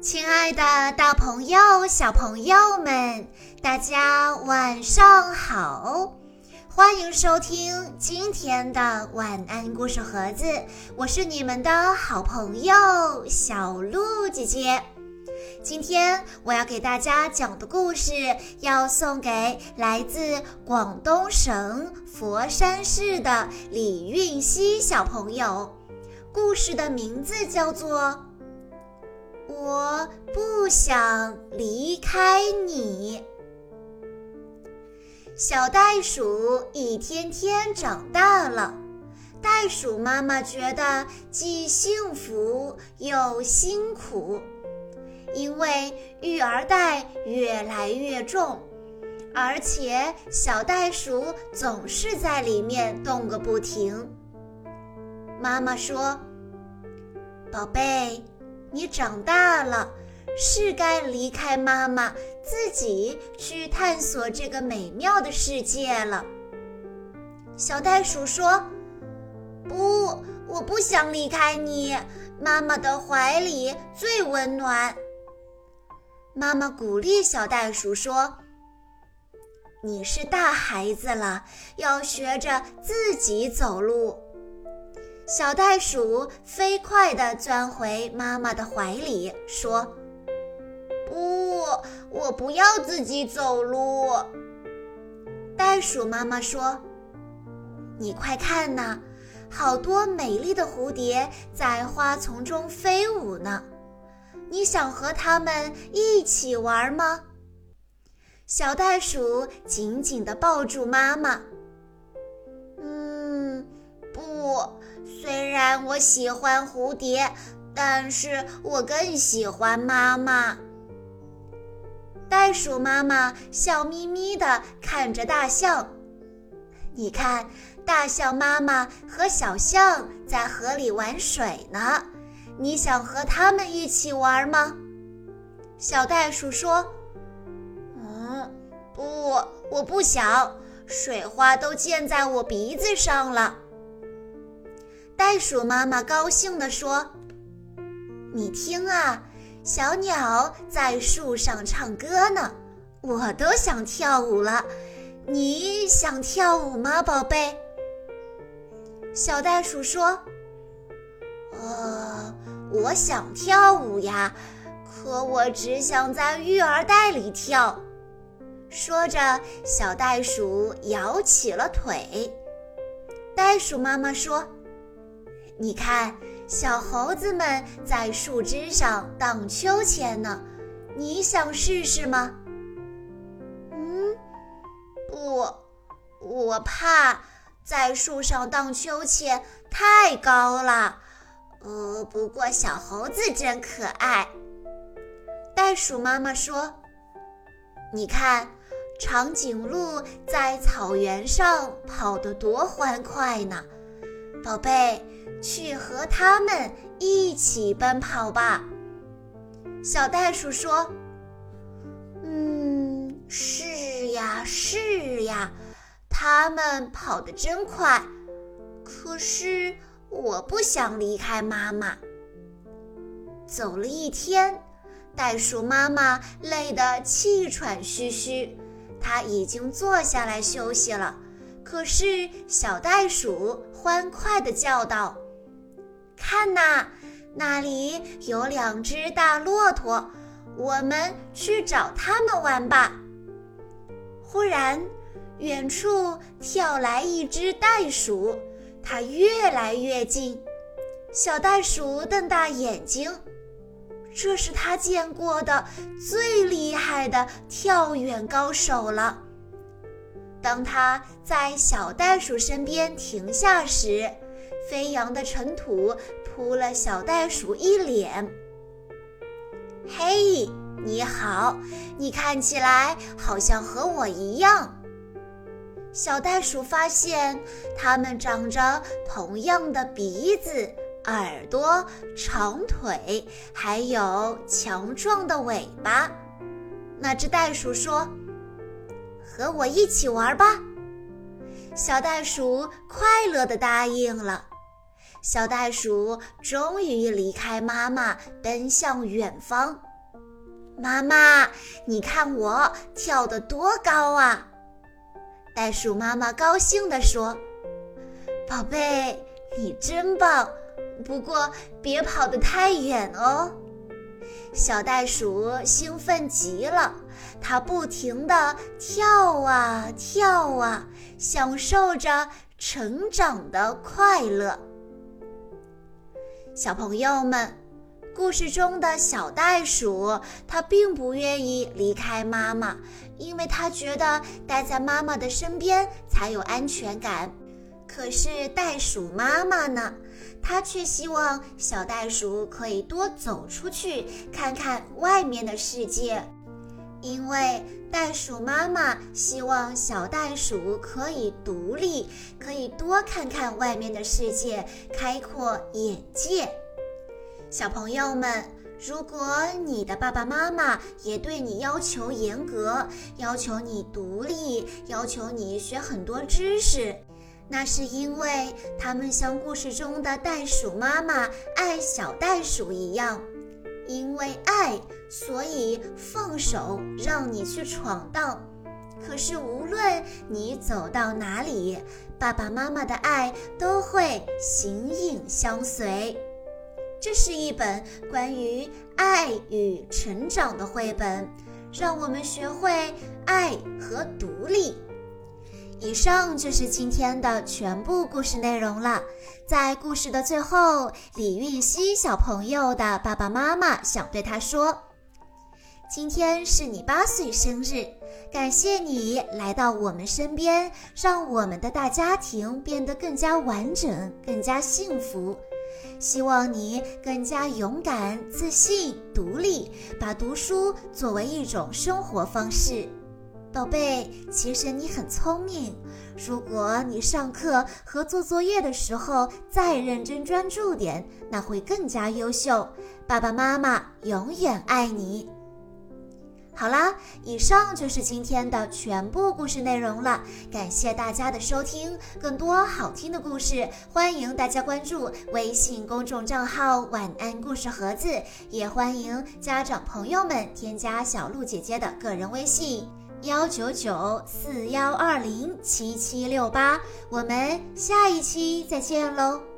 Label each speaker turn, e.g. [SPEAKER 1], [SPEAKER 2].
[SPEAKER 1] 亲爱的，大朋友、小朋友们，大家晚上好！欢迎收听今天的晚安故事盒子，我是你们的好朋友小鹿姐姐。今天我要给大家讲的故事，要送给来自广东省佛山市的李运熙小朋友。故事的名字叫做。我不想离开你。小袋鼠一天天长大了，袋鼠妈妈觉得既幸福又辛苦，因为育儿袋越来越重，而且小袋鼠总是在里面动个不停。妈妈说：“宝贝。”你长大了，是该离开妈妈，自己去探索这个美妙的世界了。小袋鼠说：“不，我不想离开你，妈妈的怀里最温暖。”妈妈鼓励小袋鼠说：“你是大孩子了，要学着自己走路。”小袋鼠飞快地钻回妈妈的怀里，说：“不，我不要自己走路。”袋鼠妈妈说：“你快看呐，好多美丽的蝴蝶在花丛中飞舞呢，你想和它们一起玩吗？”小袋鼠紧紧地抱住妈妈。嗯，不虽然我喜欢蝴蝶，但是我更喜欢妈妈。袋鼠妈妈笑眯眯地看着大象，你看，大象妈妈和小象在河里玩水呢。你想和它们一起玩吗？小袋鼠说：“嗯，不，我不想，水花都溅在我鼻子上了。”袋鼠妈妈高兴地说：“你听啊，小鸟在树上唱歌呢，我都想跳舞了。你想跳舞吗，宝贝？”小袋鼠说：“呃，我想跳舞呀，可我只想在育儿袋里跳。”说着，小袋鼠摇起了腿。袋鼠妈妈说。你看，小猴子们在树枝上荡秋千呢，你想试试吗？嗯，不，我怕在树上荡秋千太高了。呃，不过小猴子真可爱。袋鼠妈妈说：“你看，长颈鹿在草原上跑得多欢快呢，宝贝。”去和他们一起奔跑吧，小袋鼠说：“嗯，是呀，是呀，他们跑得真快。可是我不想离开妈妈。”走了一天，袋鼠妈妈累得气喘吁吁，它已经坐下来休息了。可是小袋鼠欢快地叫道。看呐，那里有两只大骆驼，我们去找它们玩吧。忽然，远处跳来一只袋鼠，它越来越近。小袋鼠瞪大眼睛，这是它见过的最厉害的跳远高手了。当他在小袋鼠身边停下时，飞扬的尘土扑了小袋鼠一脸。嘿，你好，你看起来好像和我一样。小袋鼠发现它们长着同样的鼻子、耳朵、长腿，还有强壮的尾巴。那只袋鼠说：“和我一起玩吧。”小袋鼠快乐地答应了。小袋鼠终于离开妈妈，奔向远方。妈妈，你看我跳得多高啊！袋鼠妈妈高兴地说：“宝贝，你真棒，不过别跑得太远哦。”小袋鼠兴奋极了，它不停地跳啊跳啊，享受着成长的快乐。小朋友们。故事中的小袋鼠，它并不愿意离开妈妈，因为它觉得待在妈妈的身边才有安全感。可是袋鼠妈妈呢？它却希望小袋鼠可以多走出去，看看外面的世界。因为袋鼠妈妈希望小袋鼠可以独立，可以多看看外面的世界，开阔眼界。小朋友们，如果你的爸爸妈妈也对你要求严格，要求你独立，要求你学很多知识，那是因为他们像故事中的袋鼠妈妈爱小袋鼠一样，因为爱，所以放手让你去闯荡。可是无论你走到哪里，爸爸妈妈的爱都会形影相随。这是一本关于爱与成长的绘本，让我们学会爱和独立。以上就是今天的全部故事内容了。在故事的最后，李运熙小朋友的爸爸妈妈想对他说：“今天是你八岁生日，感谢你来到我们身边，让我们的大家庭变得更加完整，更加幸福。”希望你更加勇敢、自信、独立，把读书作为一种生活方式。宝贝，其实你很聪明。如果你上课和做作业的时候再认真专注点，那会更加优秀。爸爸妈妈永远爱你。好啦，以上就是今天的全部故事内容了。感谢大家的收听，更多好听的故事，欢迎大家关注微信公众账号“晚安故事盒子”，也欢迎家长朋友们添加小鹿姐姐的个人微信：幺九九四幺二零七七六八。我们下一期再见喽！